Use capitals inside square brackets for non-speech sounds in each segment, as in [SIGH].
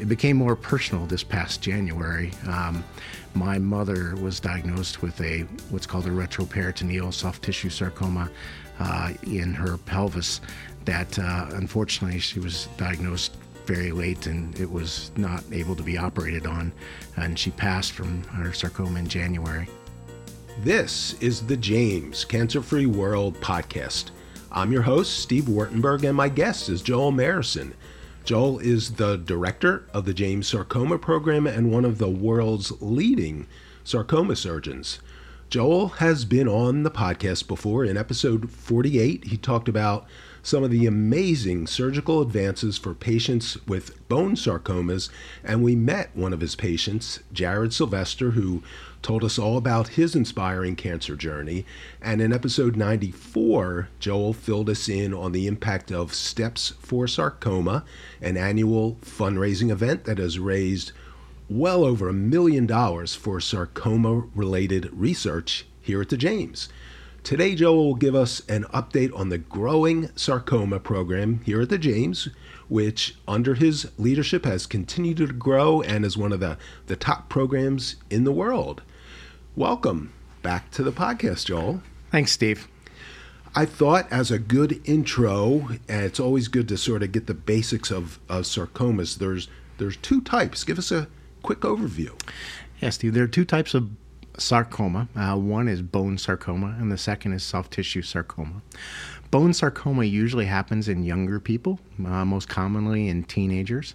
it became more personal this past January. Um, my mother was diagnosed with a what's called a retroperitoneal soft tissue sarcoma uh, in her pelvis. That uh, unfortunately she was diagnosed very late and it was not able to be operated on, and she passed from her sarcoma in January. This is the James Cancer Free World podcast. I'm your host, Steve Wartenberg, and my guest is Joel Mayerson. Joel is the director of the James Sarcoma Program and one of the world's leading sarcoma surgeons. Joel has been on the podcast before. In episode 48, he talked about some of the amazing surgical advances for patients with bone sarcomas, and we met one of his patients, Jared Sylvester, who told us all about his inspiring cancer journey. And in episode 94, Joel filled us in on the impact of Steps for Sarcoma, an annual fundraising event that has raised well over a million dollars for sarcoma related research here at the James. Today, Joel will give us an update on the growing sarcoma program here at the James, which under his leadership has continued to grow and is one of the, the top programs in the world. Welcome back to the podcast, Joel. Thanks, Steve. I thought, as a good intro, and it's always good to sort of get the basics of, of sarcomas. There's there's two types. Give us a quick overview. Yes, Steve. There are two types of sarcoma. Uh, one is bone sarcoma, and the second is soft tissue sarcoma. Bone sarcoma usually happens in younger people, uh, most commonly in teenagers.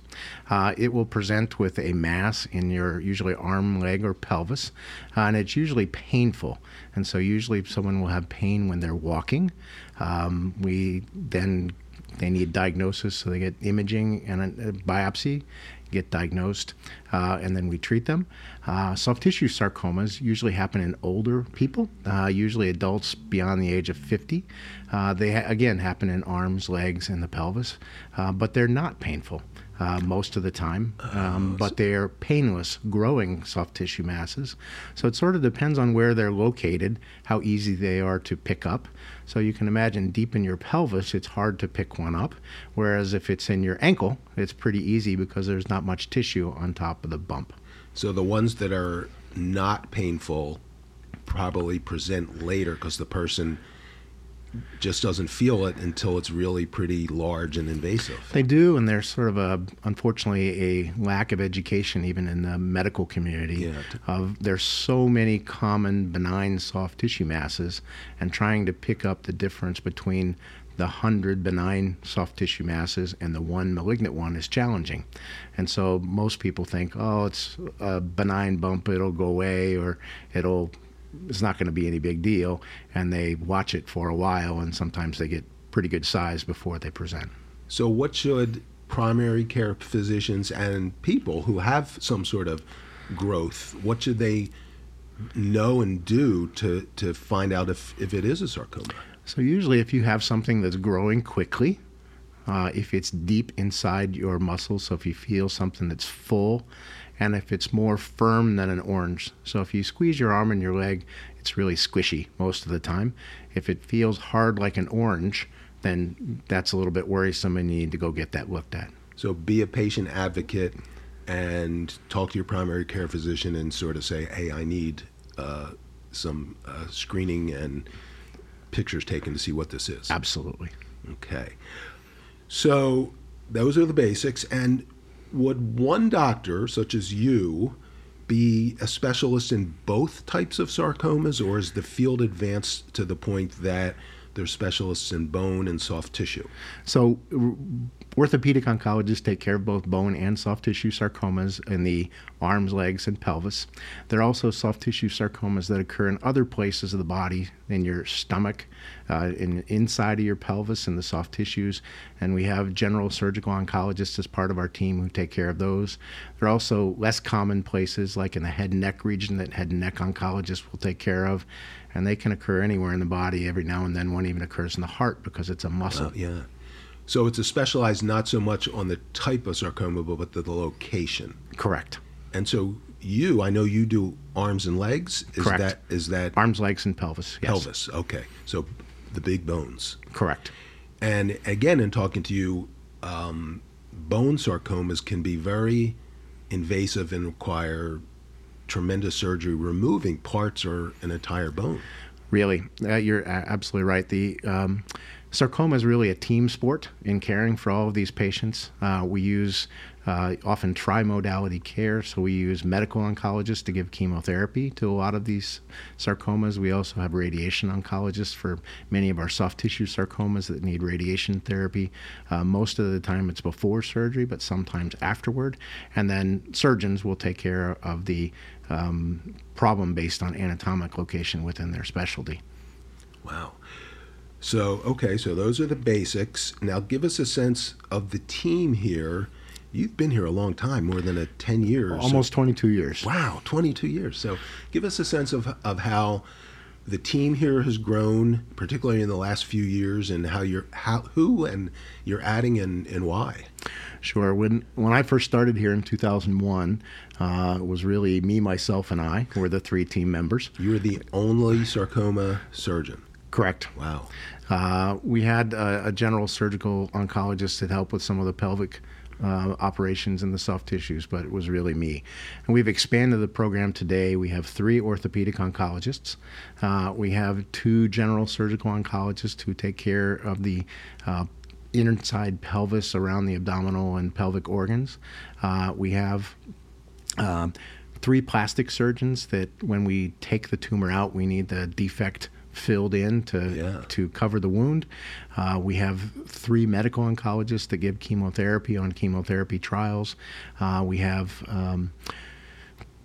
Uh, it will present with a mass in your usually arm, leg, or pelvis, uh, and it's usually painful. And so, usually, someone will have pain when they're walking. Um, we then they need diagnosis, so they get imaging and a, a biopsy, get diagnosed, uh, and then we treat them. Uh, soft tissue sarcomas usually happen in older people, uh, usually adults beyond the age of 50. Uh, they ha- again happen in arms, legs, and the pelvis, uh, but they're not painful. Uh, most of the time, um, but they are painless, growing soft tissue masses. So it sort of depends on where they're located, how easy they are to pick up. So you can imagine deep in your pelvis, it's hard to pick one up. Whereas if it's in your ankle, it's pretty easy because there's not much tissue on top of the bump. So the ones that are not painful probably present later because the person just doesn't feel it until it's really pretty large and invasive. They do, and there's sort of a, unfortunately, a lack of education even in the medical community. Yeah. Of there's so many common benign soft tissue masses, and trying to pick up the difference between the hundred benign soft tissue masses and the one malignant one is challenging. And so most people think, oh, it's a benign bump, it'll go away, or it'll it's not going to be any big deal, and they watch it for a while, and sometimes they get pretty good size before they present. So, what should primary care physicians and people who have some sort of growth, what should they know and do to, to find out if, if it is a sarcoma? So, usually, if you have something that's growing quickly, uh, if it's deep inside your muscle, so if you feel something that's full, and if it's more firm than an orange. So if you squeeze your arm and your leg, it's really squishy most of the time. If it feels hard like an orange, then that's a little bit worrisome and you need to go get that looked at. So be a patient advocate and talk to your primary care physician and sort of say, hey, I need uh, some uh, screening and pictures taken to see what this is. Absolutely. Okay. So those are the basics. And would one doctor, such as you, be a specialist in both types of sarcomas, or is the field advanced to the point that they're specialists in bone and soft tissue? So, orthopedic oncologists take care of both bone and soft tissue sarcomas in the arms, legs, and pelvis. There are also soft tissue sarcomas that occur in other places of the body, in your stomach, uh, in inside of your pelvis, and the soft tissues. And we have general surgical oncologists as part of our team who take care of those. There are also less common places, like in the head and neck region, that head and neck oncologists will take care of. And they can occur anywhere in the body. Every now and then, one even occurs in the heart because it's a muscle. Yeah. So it's a specialized not so much on the type of sarcoma, but the, the location. Correct. And so you, I know you do arms and legs. Is Correct. that is that Arms, legs, and pelvis. Yes. pelvis? Okay. So the big bones. Correct. And again, in talking to you, um, bone sarcomas can be very invasive and require tremendous surgery, removing parts or an entire bone. Really, uh, you're absolutely right. The um, sarcoma is really a team sport in caring for all of these patients. Uh, we use uh, often trimodality care. So we use medical oncologists to give chemotherapy to a lot of these sarcomas. We also have radiation oncologists for many of our soft tissue sarcomas that need radiation therapy. Uh, most of the time it's before surgery, but sometimes afterward. And then surgeons will take care of the um, problem based on anatomic location within their specialty. Wow. So, okay, so those are the basics. Now, give us a sense of the team here You've been here a long time, more than a 10 years. Almost 22 years. Wow, 22 years. So give us a sense of, of how the team here has grown, particularly in the last few years, and how you're how who and you're adding and, and why. Sure. When when I first started here in 2001, uh, it was really me, myself, and I were the three team members. You were the only sarcoma surgeon. Correct. Wow. Uh, we had a, a, general surgical oncologist that helped with some of the pelvic uh, operations in the soft tissues, but it was really me. And we've expanded the program today. We have three orthopedic oncologists. Uh, we have two general surgical oncologists who take care of the uh, inside pelvis around the abdominal and pelvic organs. Uh, we have um, three plastic surgeons that when we take the tumor out, we need the defect filled in to yeah. to cover the wound. Uh, we have three medical oncologists that give chemotherapy on chemotherapy trials. Uh, we have um,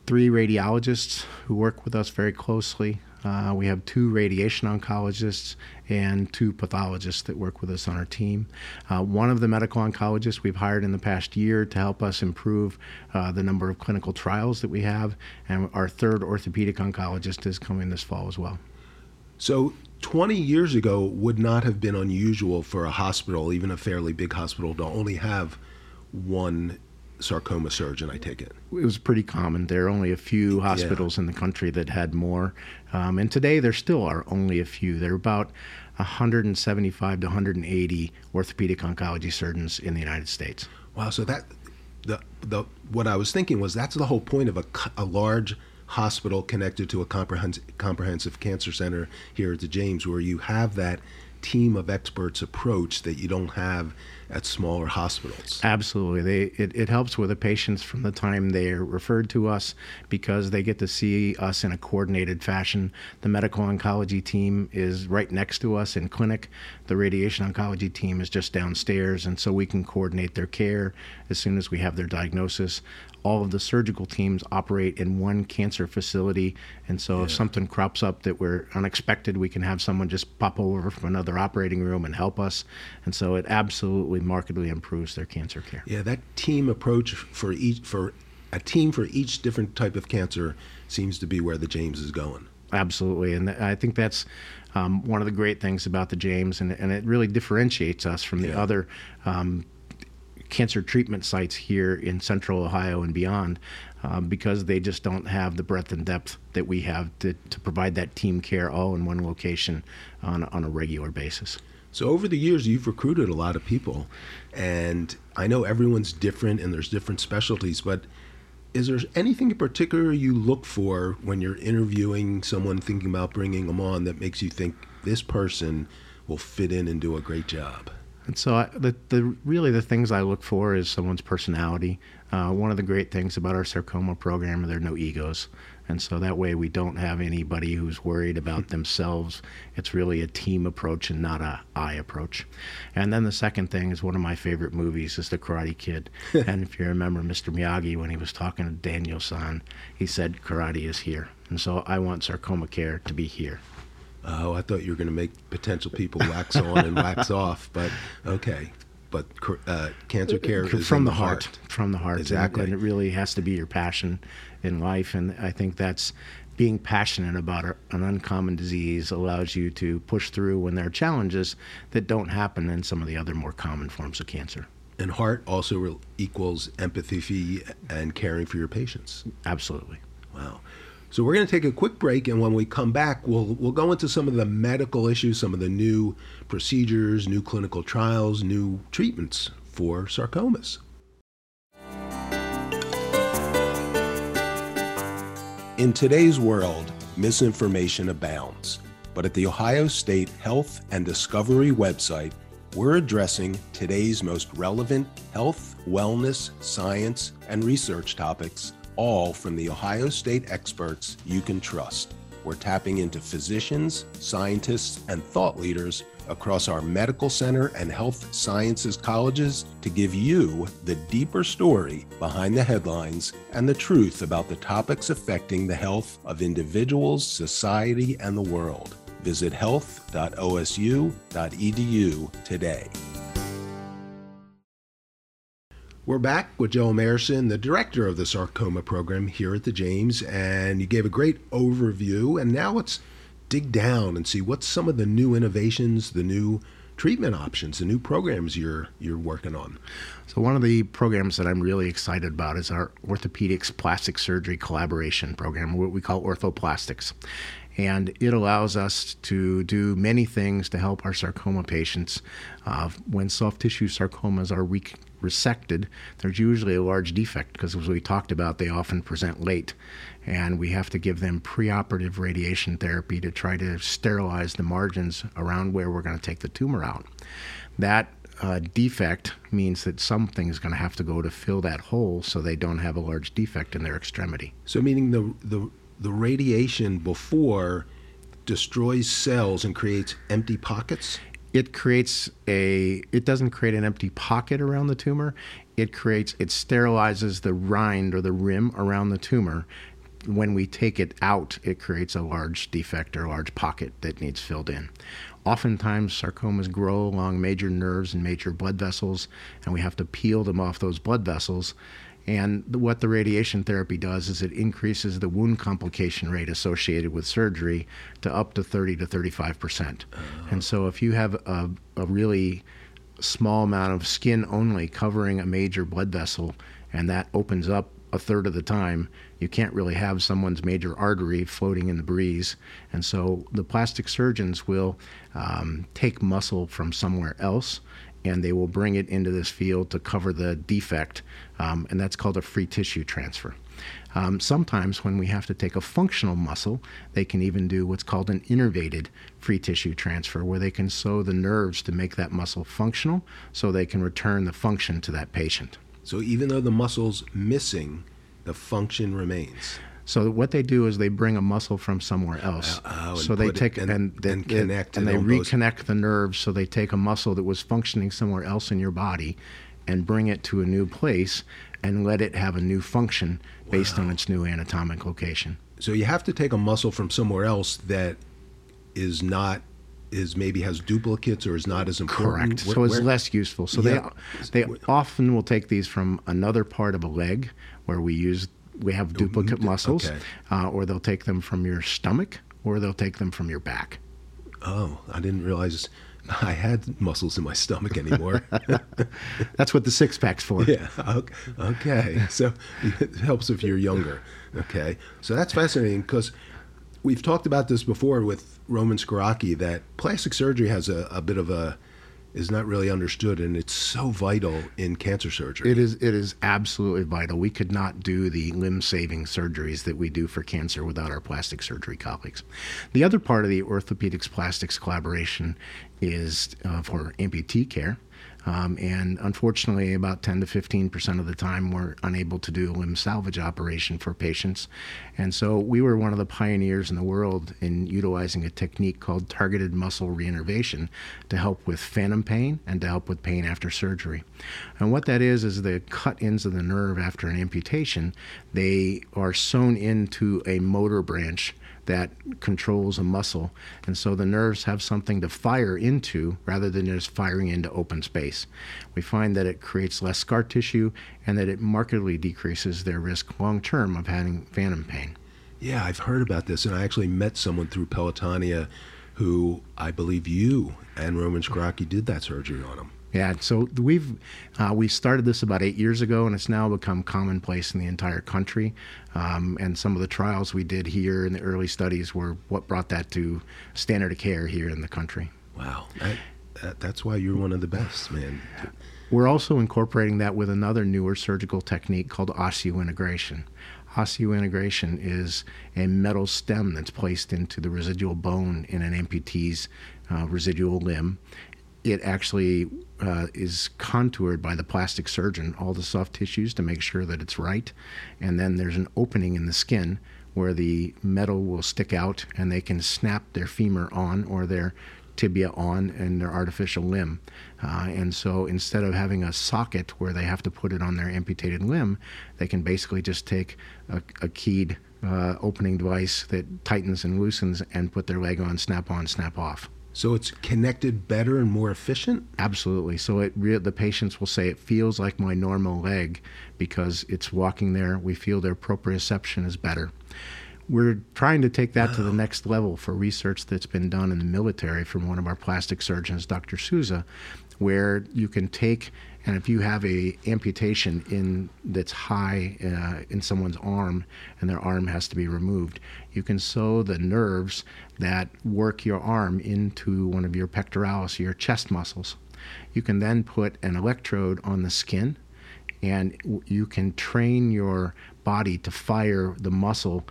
three radiologists who work with us very closely. Uh, we have two radiation oncologists and two pathologists that work with us on our team. Uh, one of the medical oncologists we've hired in the past year to help us improve uh, the number of clinical trials that we have, and our third orthopedic oncologist is coming this fall as well. So 20 years ago would not have been unusual for a hospital, even a fairly big hospital, to only have one sarcoma surgeon, I take it. It was pretty common. There are only a few hospitals yeah. in the country that had more. Um, and today there still are only a few. There are about 175 to 180 orthopedic oncology surgeons in the United States. Wow. So that, the, the, what I was thinking was that's the whole point of a, a large hospital connected to a comprehensive, comprehensive cancer center here at the James, where you have that team of experts approach that you don't have at smaller hospitals. Absolutely. They, it, it helps with the patients from the time they're referred to us because they get to see us in a coordinated fashion. The medical oncology team is right next to us in clinic. The radiation oncology team is just downstairs, and so we can coordinate their care as soon as we have their diagnosis all of the surgical teams operate in one cancer facility. And so yeah. if something crops up that we're unexpected, we can have someone just pop over from another operating room and help us. And so it absolutely markedly improves their cancer care. Yeah, that team approach for each for a team for each different type of cancer seems to be where the James is going. Absolutely, and I think that's um, one of the great things about the James, and, and it really differentiates us from the yeah. other um, cancer treatment sites here in central Ohio and beyond um, because they just don't have the breadth and depth that we have to, to provide that team care all in one location on, on a regular basis. So over the years, you've recruited a lot of people, and I know everyone's different and there's different specialties, but is there anything in particular you look for when you're interviewing someone thinking about bringing them on that makes you think this person will fit in and do a great job? And so, I, the, the really the things I look for is someone's personality. Uh, one of the great things about our sarcoma program, there are no egos, and so that way we don't have anybody who's worried about themselves. It's really a team approach and not a I approach. And then the second thing is one of my favorite movies is The Karate Kid. [LAUGHS] and if you remember Mr. Miyagi when he was talking to Daniel-san, he said karate is here. And so I want sarcoma care to be here. Oh, I thought you were going to make potential people wax on and wax [LAUGHS] off, but okay. But uh, cancer care is from the, the heart. heart. From the heart, exactly. And, and, it really has to be your passion in life, and I think that's being passionate about an uncommon disease allows you to push through when there are challenges that don't happen in some of the other more common forms of cancer. And heart also equals empathy and caring for your patients. Absolutely. Wow. So we're going to take a quick break, and when we come back, we'll we'll go into some of the medical issues, some of the new procedures, new clinical trials, new treatments for sarcomas. In today's world, misinformation abounds. But at the Ohio State Health and Discovery website, we're addressing today's most relevant health, wellness, science, and research topics, all from the Ohio State experts you can trust. We're tapping into physicians, scientists, and thought leaders across our medical center and health sciences colleges to give you the deeper story behind the headlines and the truth about the topics affecting the health of individuals, society, and the world. Visit health.osu.edu today. We're back with Joel Mayerson, the director of the sarcoma program here at the James, and you gave a great overview. And now let's dig down and see what's some of the new innovations, the new treatment options, the new programs you're you're working on. So one of the programs that I'm really excited about is our orthopedics plastic surgery collaboration program, what we call orthoplastics. And it allows us to do many things to help our sarcoma patients. Uh, when soft tissue sarcomas are re- resected, there's usually a large defect because, as we talked about, they often present late and we have to give them preoperative radiation therapy to try to sterilize the margins around where we're going to take the tumor out. That uh, defect means that something is going to have to go to fill that hole so they don't have a large defect in their extremity. So, meaning the the the radiation before destroys cells and creates empty pockets. It creates a. It doesn't create an empty pocket around the tumor. It creates. It sterilizes the rind or the rim around the tumor when we take it out, it creates a large defect or a large pocket that needs filled in. Oftentimes, sarcomas grow along major nerves and major blood vessels, and we have to peel them off those blood vessels. And what the radiation therapy does is it increases the wound complication rate associated with surgery to up to 30 to 35 percent. Oh. And so, if you have a, a really small amount of skin only covering a major blood vessel, and that opens up a third of the time, you can't really have someone's major artery floating in the breeze. And so the plastic surgeons will um, take muscle from somewhere else and they will bring it into this field to cover the defect, um, and that's called a free tissue transfer. Um, sometimes, when we have to take a functional muscle, they can even do what's called an innervated free tissue transfer, where they can sew the nerves to make that muscle functional so they can return the function to that patient. So, even though the muscle's missing, the function remains. So what they do is they bring a muscle from somewhere else. Uh, oh, so they take and, and, they, and connect and they reconnect the nerves. So they take a muscle that was functioning somewhere else in your body, and bring it to a new place and let it have a new function based wow. on its new anatomic location. So you have to take a muscle from somewhere else that is not is maybe has duplicates or is not as important. Correct. Where, so it's where? less useful. So yeah. they they often will take these from another part of a leg where we use we have duplicate muscles, okay. uh, or they'll take them from your stomach, or they'll take them from your back. Oh, I didn't realize I had muscles in my stomach anymore. [LAUGHS] That's what the six pack's for. Yeah. Okay. okay. So [LAUGHS] it helps if you're younger. Okay. So that's fascinating because we've talked about this before with Roman Skoracki that plastic surgery has a, a bit of a is not really understood and it's so vital in cancer surgery. It is it is absolutely vital. We could not do the limb saving surgeries that we do for cancer without our plastic surgery colleagues. The other part of the orthopedics plastics collaboration is uh, for amputee care. Um, and unfortunately, about 10 to 15 percent of the time, we're unable to do a limb salvage operation for patients. And so we were one of the pioneers in the world in utilizing a technique called targeted muscle reinnervation to help with phantom pain and to help with pain after surgery. And what that is, is the cut ends of the nerve after an amputation, they are sewn into a motor branch that controls a muscle. And so the nerves have something to fire into rather than just firing into open space. We find that it creates less scar tissue and that it markedly decreases their risk long term of having phantom pain. Yeah, I've heard about this, and I actually met someone through Pelotonia who I believe you and Roman Skoracki did that surgery on him. Yeah, so we've uh, we started this about eight years ago, and it's now become commonplace in the entire country. Um, and some of the trials we did here in the early studies were what brought that to standard of care here in the country. Wow, that, That, that's why you're one of the best, man. We're also incorporating that with another newer surgical technique called osseointegration. Osseointegration is a metal stem that's placed into the residual bone in an amputee's uh, residual limb. It actually uh, is contoured by the plastic surgeon, all the soft tissues to make sure that it's right. And then there's an opening in the skin where the metal will stick out and they can snap their femur on or their tibia on and their artificial limb. Uh, and so instead of having a socket where they have to put it on their amputated limb, they can basically just take a, a keyed uh, opening device that tightens and loosens and put their leg on, snap on, snap off. So it's connected better and more efficient. Absolutely. So it re- the patients will say it feels like my normal leg because it's walking there. We feel their proprioception is better we're trying to take that wow. to the next level for research that's been done in the military from one of our plastic surgeons, Dr. Souza, where you can take and if you have a amputation in that's high uh, in someone's arm and their arm has to be removed, you can sew the nerves that work your arm into one of your pectoralis, your chest muscles. You can then put an electrode on the skin and you can train your body to fire the muscle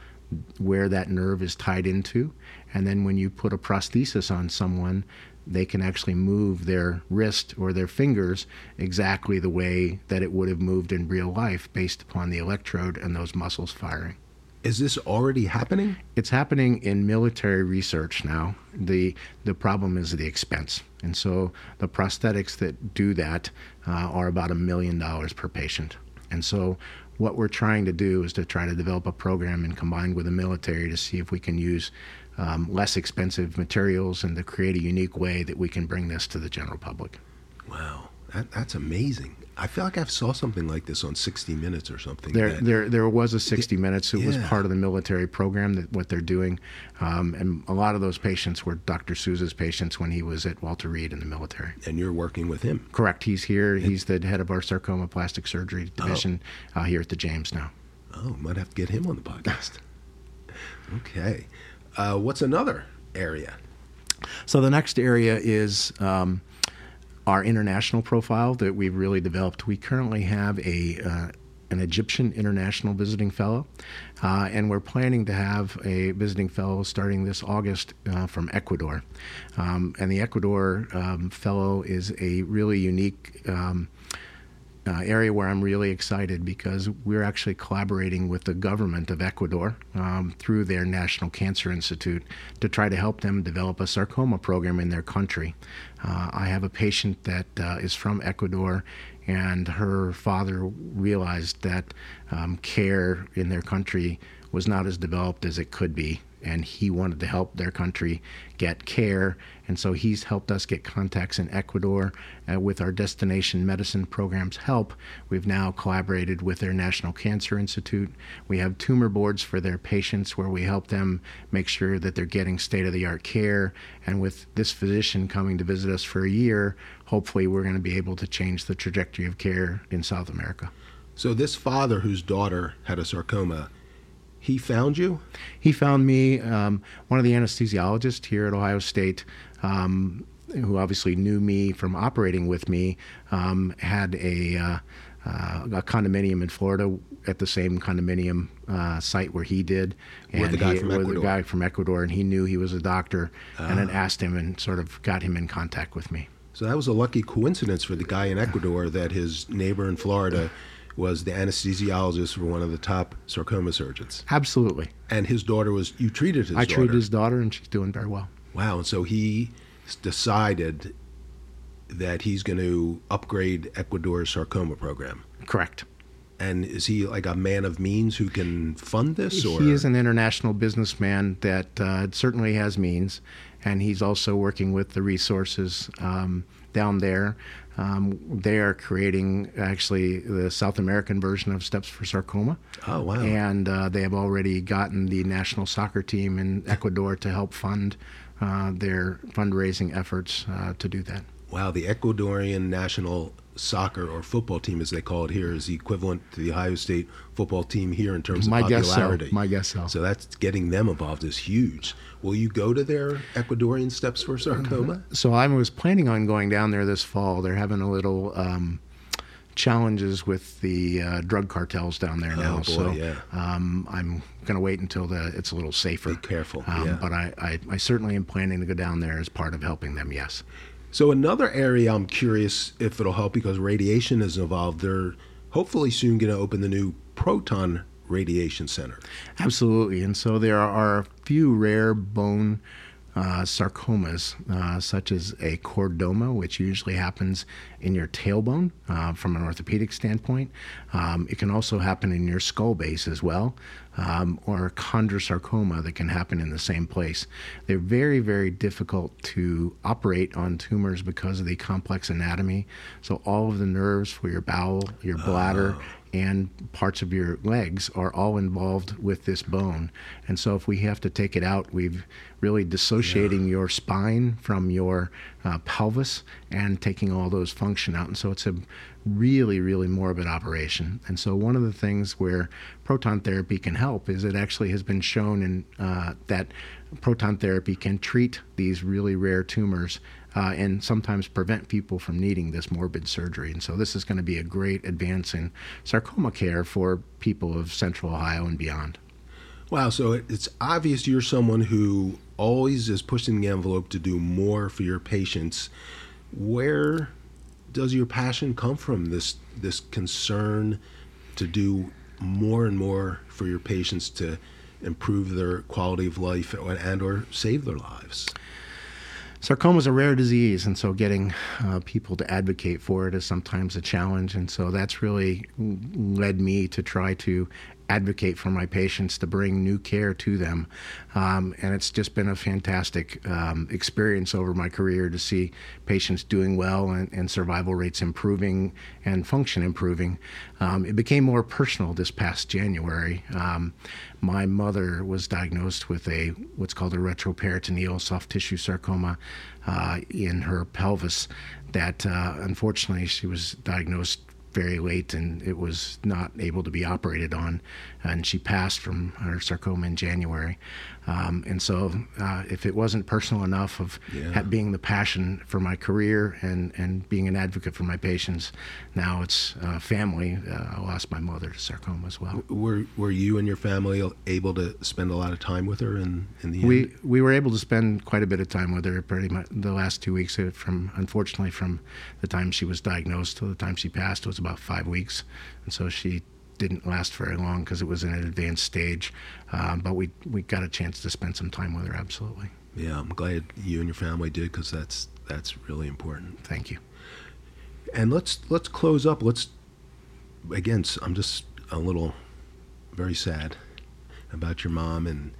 where that nerve is tied into. And then when you put a prosthesis on someone, they can actually move their wrist or their fingers exactly the way that it would have moved in real life based upon the electrode and those muscles firing. Is this already happening? It's happening in military research now. The the problem is the expense. And so the prosthetics that do that uh, are about a million dollars per patient. And so what we're trying to do is to try to develop a program and combine with the military to see if we can use um, less expensive materials and to create a unique way that we can bring this to the general public. Wow, that, that's amazing. I feel like I saw something like this on 60 Minutes or something. There, that, there, there was a 60 Minutes. It yeah. was part of the military program that what they're doing, um, and a lot of those patients were Dr. Souza's patients when he was at Walter Reed in the military. And you're working with him. Correct. He's here. And, He's the head of our sarcoma plastic surgery division oh. uh, here at the James now. Oh, might have to get him on the podcast. [LAUGHS] okay. Uh, what's another area? So the next area is. Um, our international profile that we've really developed. We currently have a uh, an Egyptian international visiting fellow, uh, and we're planning to have a visiting fellow starting this August uh, from Ecuador. Um, and the Ecuador um, fellow is a really unique. Um, uh, area where I'm really excited because we're actually collaborating with the government of Ecuador um, through their National Cancer Institute to try to help them develop a sarcoma program in their country. Uh, I have a patient that uh, is from Ecuador, and her father realized that um, care in their country was not as developed as it could be and he wanted to help their country get care. And so he's helped us get contacts in Ecuador. Uh, with our destination medicine program's help, we've now collaborated with their National Cancer Institute. We have tumor boards for their patients where we help them make sure that they're getting state of the art care. And with this physician coming to visit us for a year, hopefully we're going to be able to change the trajectory of care in South America. So, this father whose daughter had a sarcoma, he found you? He found me. Um, one of the anesthesiologists here at Ohio State, um, who obviously knew me from operating with me, um, had a, uh, uh, a condominium in Florida at the same condominium uh, site where he did. And with the guy he, from Ecuador. the guy from Ecuador, and he knew he was a doctor, and had ah. asked him and sort of got him in contact with me. So that was a lucky coincidence for the guy in Ecuador that his neighbor in Florida was the anesthesiologist for one of the top sarcoma surgeons. Absolutely. And his daughter was you treated his daughter? I daughter. treated his daughter and she's doing very well. Wow. And so he decided that he's going to upgrade Ecuador's sarcoma program. Correct. And is he like a man of means who can fund this? Or? He is an international businessman that uh, certainly has means, and he's also working with the resources um, down there um, they are creating actually the South American version of Steps for Sarcoma. Oh, wow. And uh, they have already gotten the national soccer team in Ecuador to help fund uh, their fundraising efforts uh, to do that. Wow, the Ecuadorian national soccer or football team, as they call it here, is the equivalent to the Ohio State football team here in terms of My guess so. My guess so. So that's getting them involved is huge. Will you go to their Ecuadorian Steps for Sarcoma? So I was planning on going down there this fall. They're having a little um, challenges with the uh, drug cartels down there now. Oh, boy, so yeah. um, I'm going to wait until the it's a little safer. Be careful, Um, yeah. But I, I, I certainly am planning to go down there as part of helping them. Yes. So another area I'm curious if it'll help because radiation is involved. They're hopefully soon going to open the new proton radiation center. Absolutely. And so there are a few rare bone uh, sarcomas, uh, such as a chordoma, which usually happens in your tailbone uh, from an orthopedic standpoint. Um, it can also happen in your skull base as well, um, or chondrosarcoma that can happen in the same place. They're very, very difficult to operate on tumors because of the complex anatomy. So all of the nerves for your bowel, your bladder, and parts of your legs are all involved with this bone. And so if we have to take it out, we've really dissociating your spine from your uh, pelvis and taking all those function out. And so it's a really, really morbid operation. And so one of the things where proton therapy can help is it actually has been shown in uh, that proton therapy can treat these really rare tumors uh, and sometimes prevent people from needing this morbid surgery. And so this is going to be a great advance in sarcoma care for people of Central Ohio and beyond. Wow, so it's obvious you're someone who always is pushing the envelope to do more for your patients. Where does your passion come from? This this concern to do more and more for your patients to improve their quality of life and or save their lives. Sarcoma is a rare disease, and so getting uh, people to advocate for it is sometimes a challenge. And so that's really led me to try to advocate for my patients to bring new care to them. Um, and it's just been a fantastic um, experience over my career to see patients doing well and, and survival rates improving and function improving. Um, it became more personal this past January. Um, my mother was diagnosed with a what's called a retroperitoneal soft tissue sarcoma uh, in her pelvis. That uh, unfortunately she was diagnosed very late and it was not able to be operated on and she passed from her sarcoma in January um, and so uh, if it wasn't personal enough of Yeah. being the passion for my career and, and being an advocate for my patients now it's uh, family uh, I lost my mother to sarcoma as well Were were you and your family able to spend a lot of time with her in, in the we end? we were able to spend quite a bit of time with her pretty much the last two weeks uh, from unfortunately from the time she was diagnosed to the time she passed was about five weeks and so she didn't last very long because it was in an advanced stage um, but we we got a chance to spend some time with her absolutely Yeah, I'm glad you and your family did because that's that's really important. thank you And let's let's close up. Let's again. I'm just a little very sad about your mom, and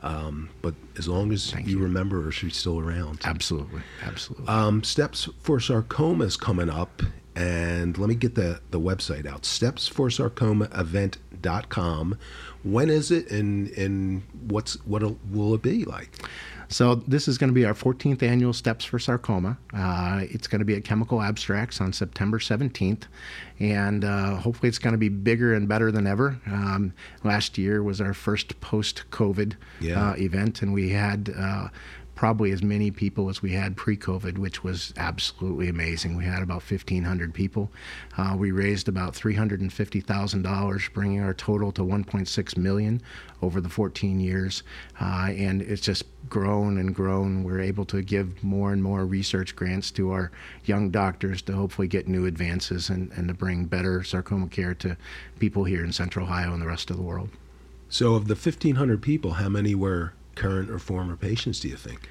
um, but as long as you, you. remember her, she's still around. absolutely absolutely Um, Steps for Sarcoma is coming up, and let me get the the website out. Stepsforsarcomaevent.com. When is it, and and what's what will it be like? So this is going to be our 14th annual Steps for Sarcoma. Uh, it's going to be at Chemical Abstracts on September 17th, and uh, hopefully it's going to be bigger and better than ever. Um, last year was our first post-COVID Yeah. uh, event, and we had. Probably as many people as we had pre-COVID, which was absolutely amazing. We had about 1,500 people. Uh, we raised about $350,000, bringing our total to 1.6 million over the 14 years, uh, and it's just grown and grown. We're able to give more and more research grants to our young doctors to hopefully get new advances and, and to bring better sarcoma care to people here in Central Ohio and the rest of the world. So, of the 1,500 people, how many were current or former patients? Do you think?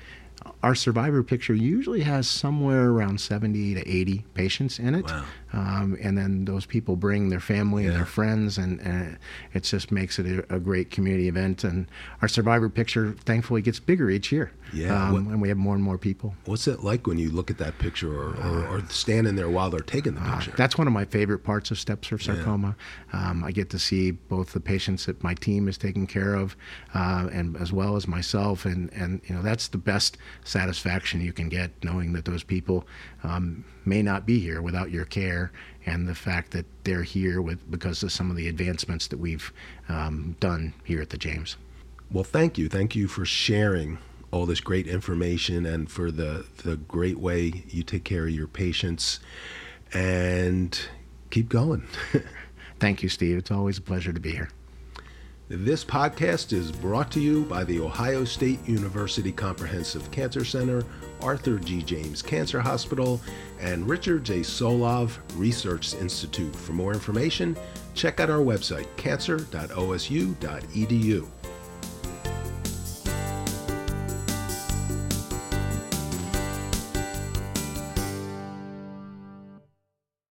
Our survivor picture usually has somewhere around 70 to 80 patients in it. Wow. Um, and then those people bring their family and their friends, and, and it just makes it a, a great community event. And our survivor picture, thankfully, gets bigger each year. Yeah, um, what- and we have more and more people. What's it like when you look at that picture or, or, or standing there while they're taking the Uh, picture? that's one of my favorite parts of Steps for Sarcoma. Um, I get to see both the patients that my team is taking care of, uh, and as well as myself, and and you know that's the best satisfaction you can get, knowing that those people um, may not be here without your care, and the fact that they're here with because of some of the advancements that we've um, done here at the James. Well, thank you. Thank you for sharing all this great information and for the, the great way you take care of your patients. And keep going. [LAUGHS] Thank you, Steve. It's always a pleasure to be here. This podcast is brought to you by the Ohio State University Comprehensive Cancer Center, Arthur G. James Cancer Hospital, and Richard J. Solove Research Institute. For more information, check out our website, cancer.osu.edu.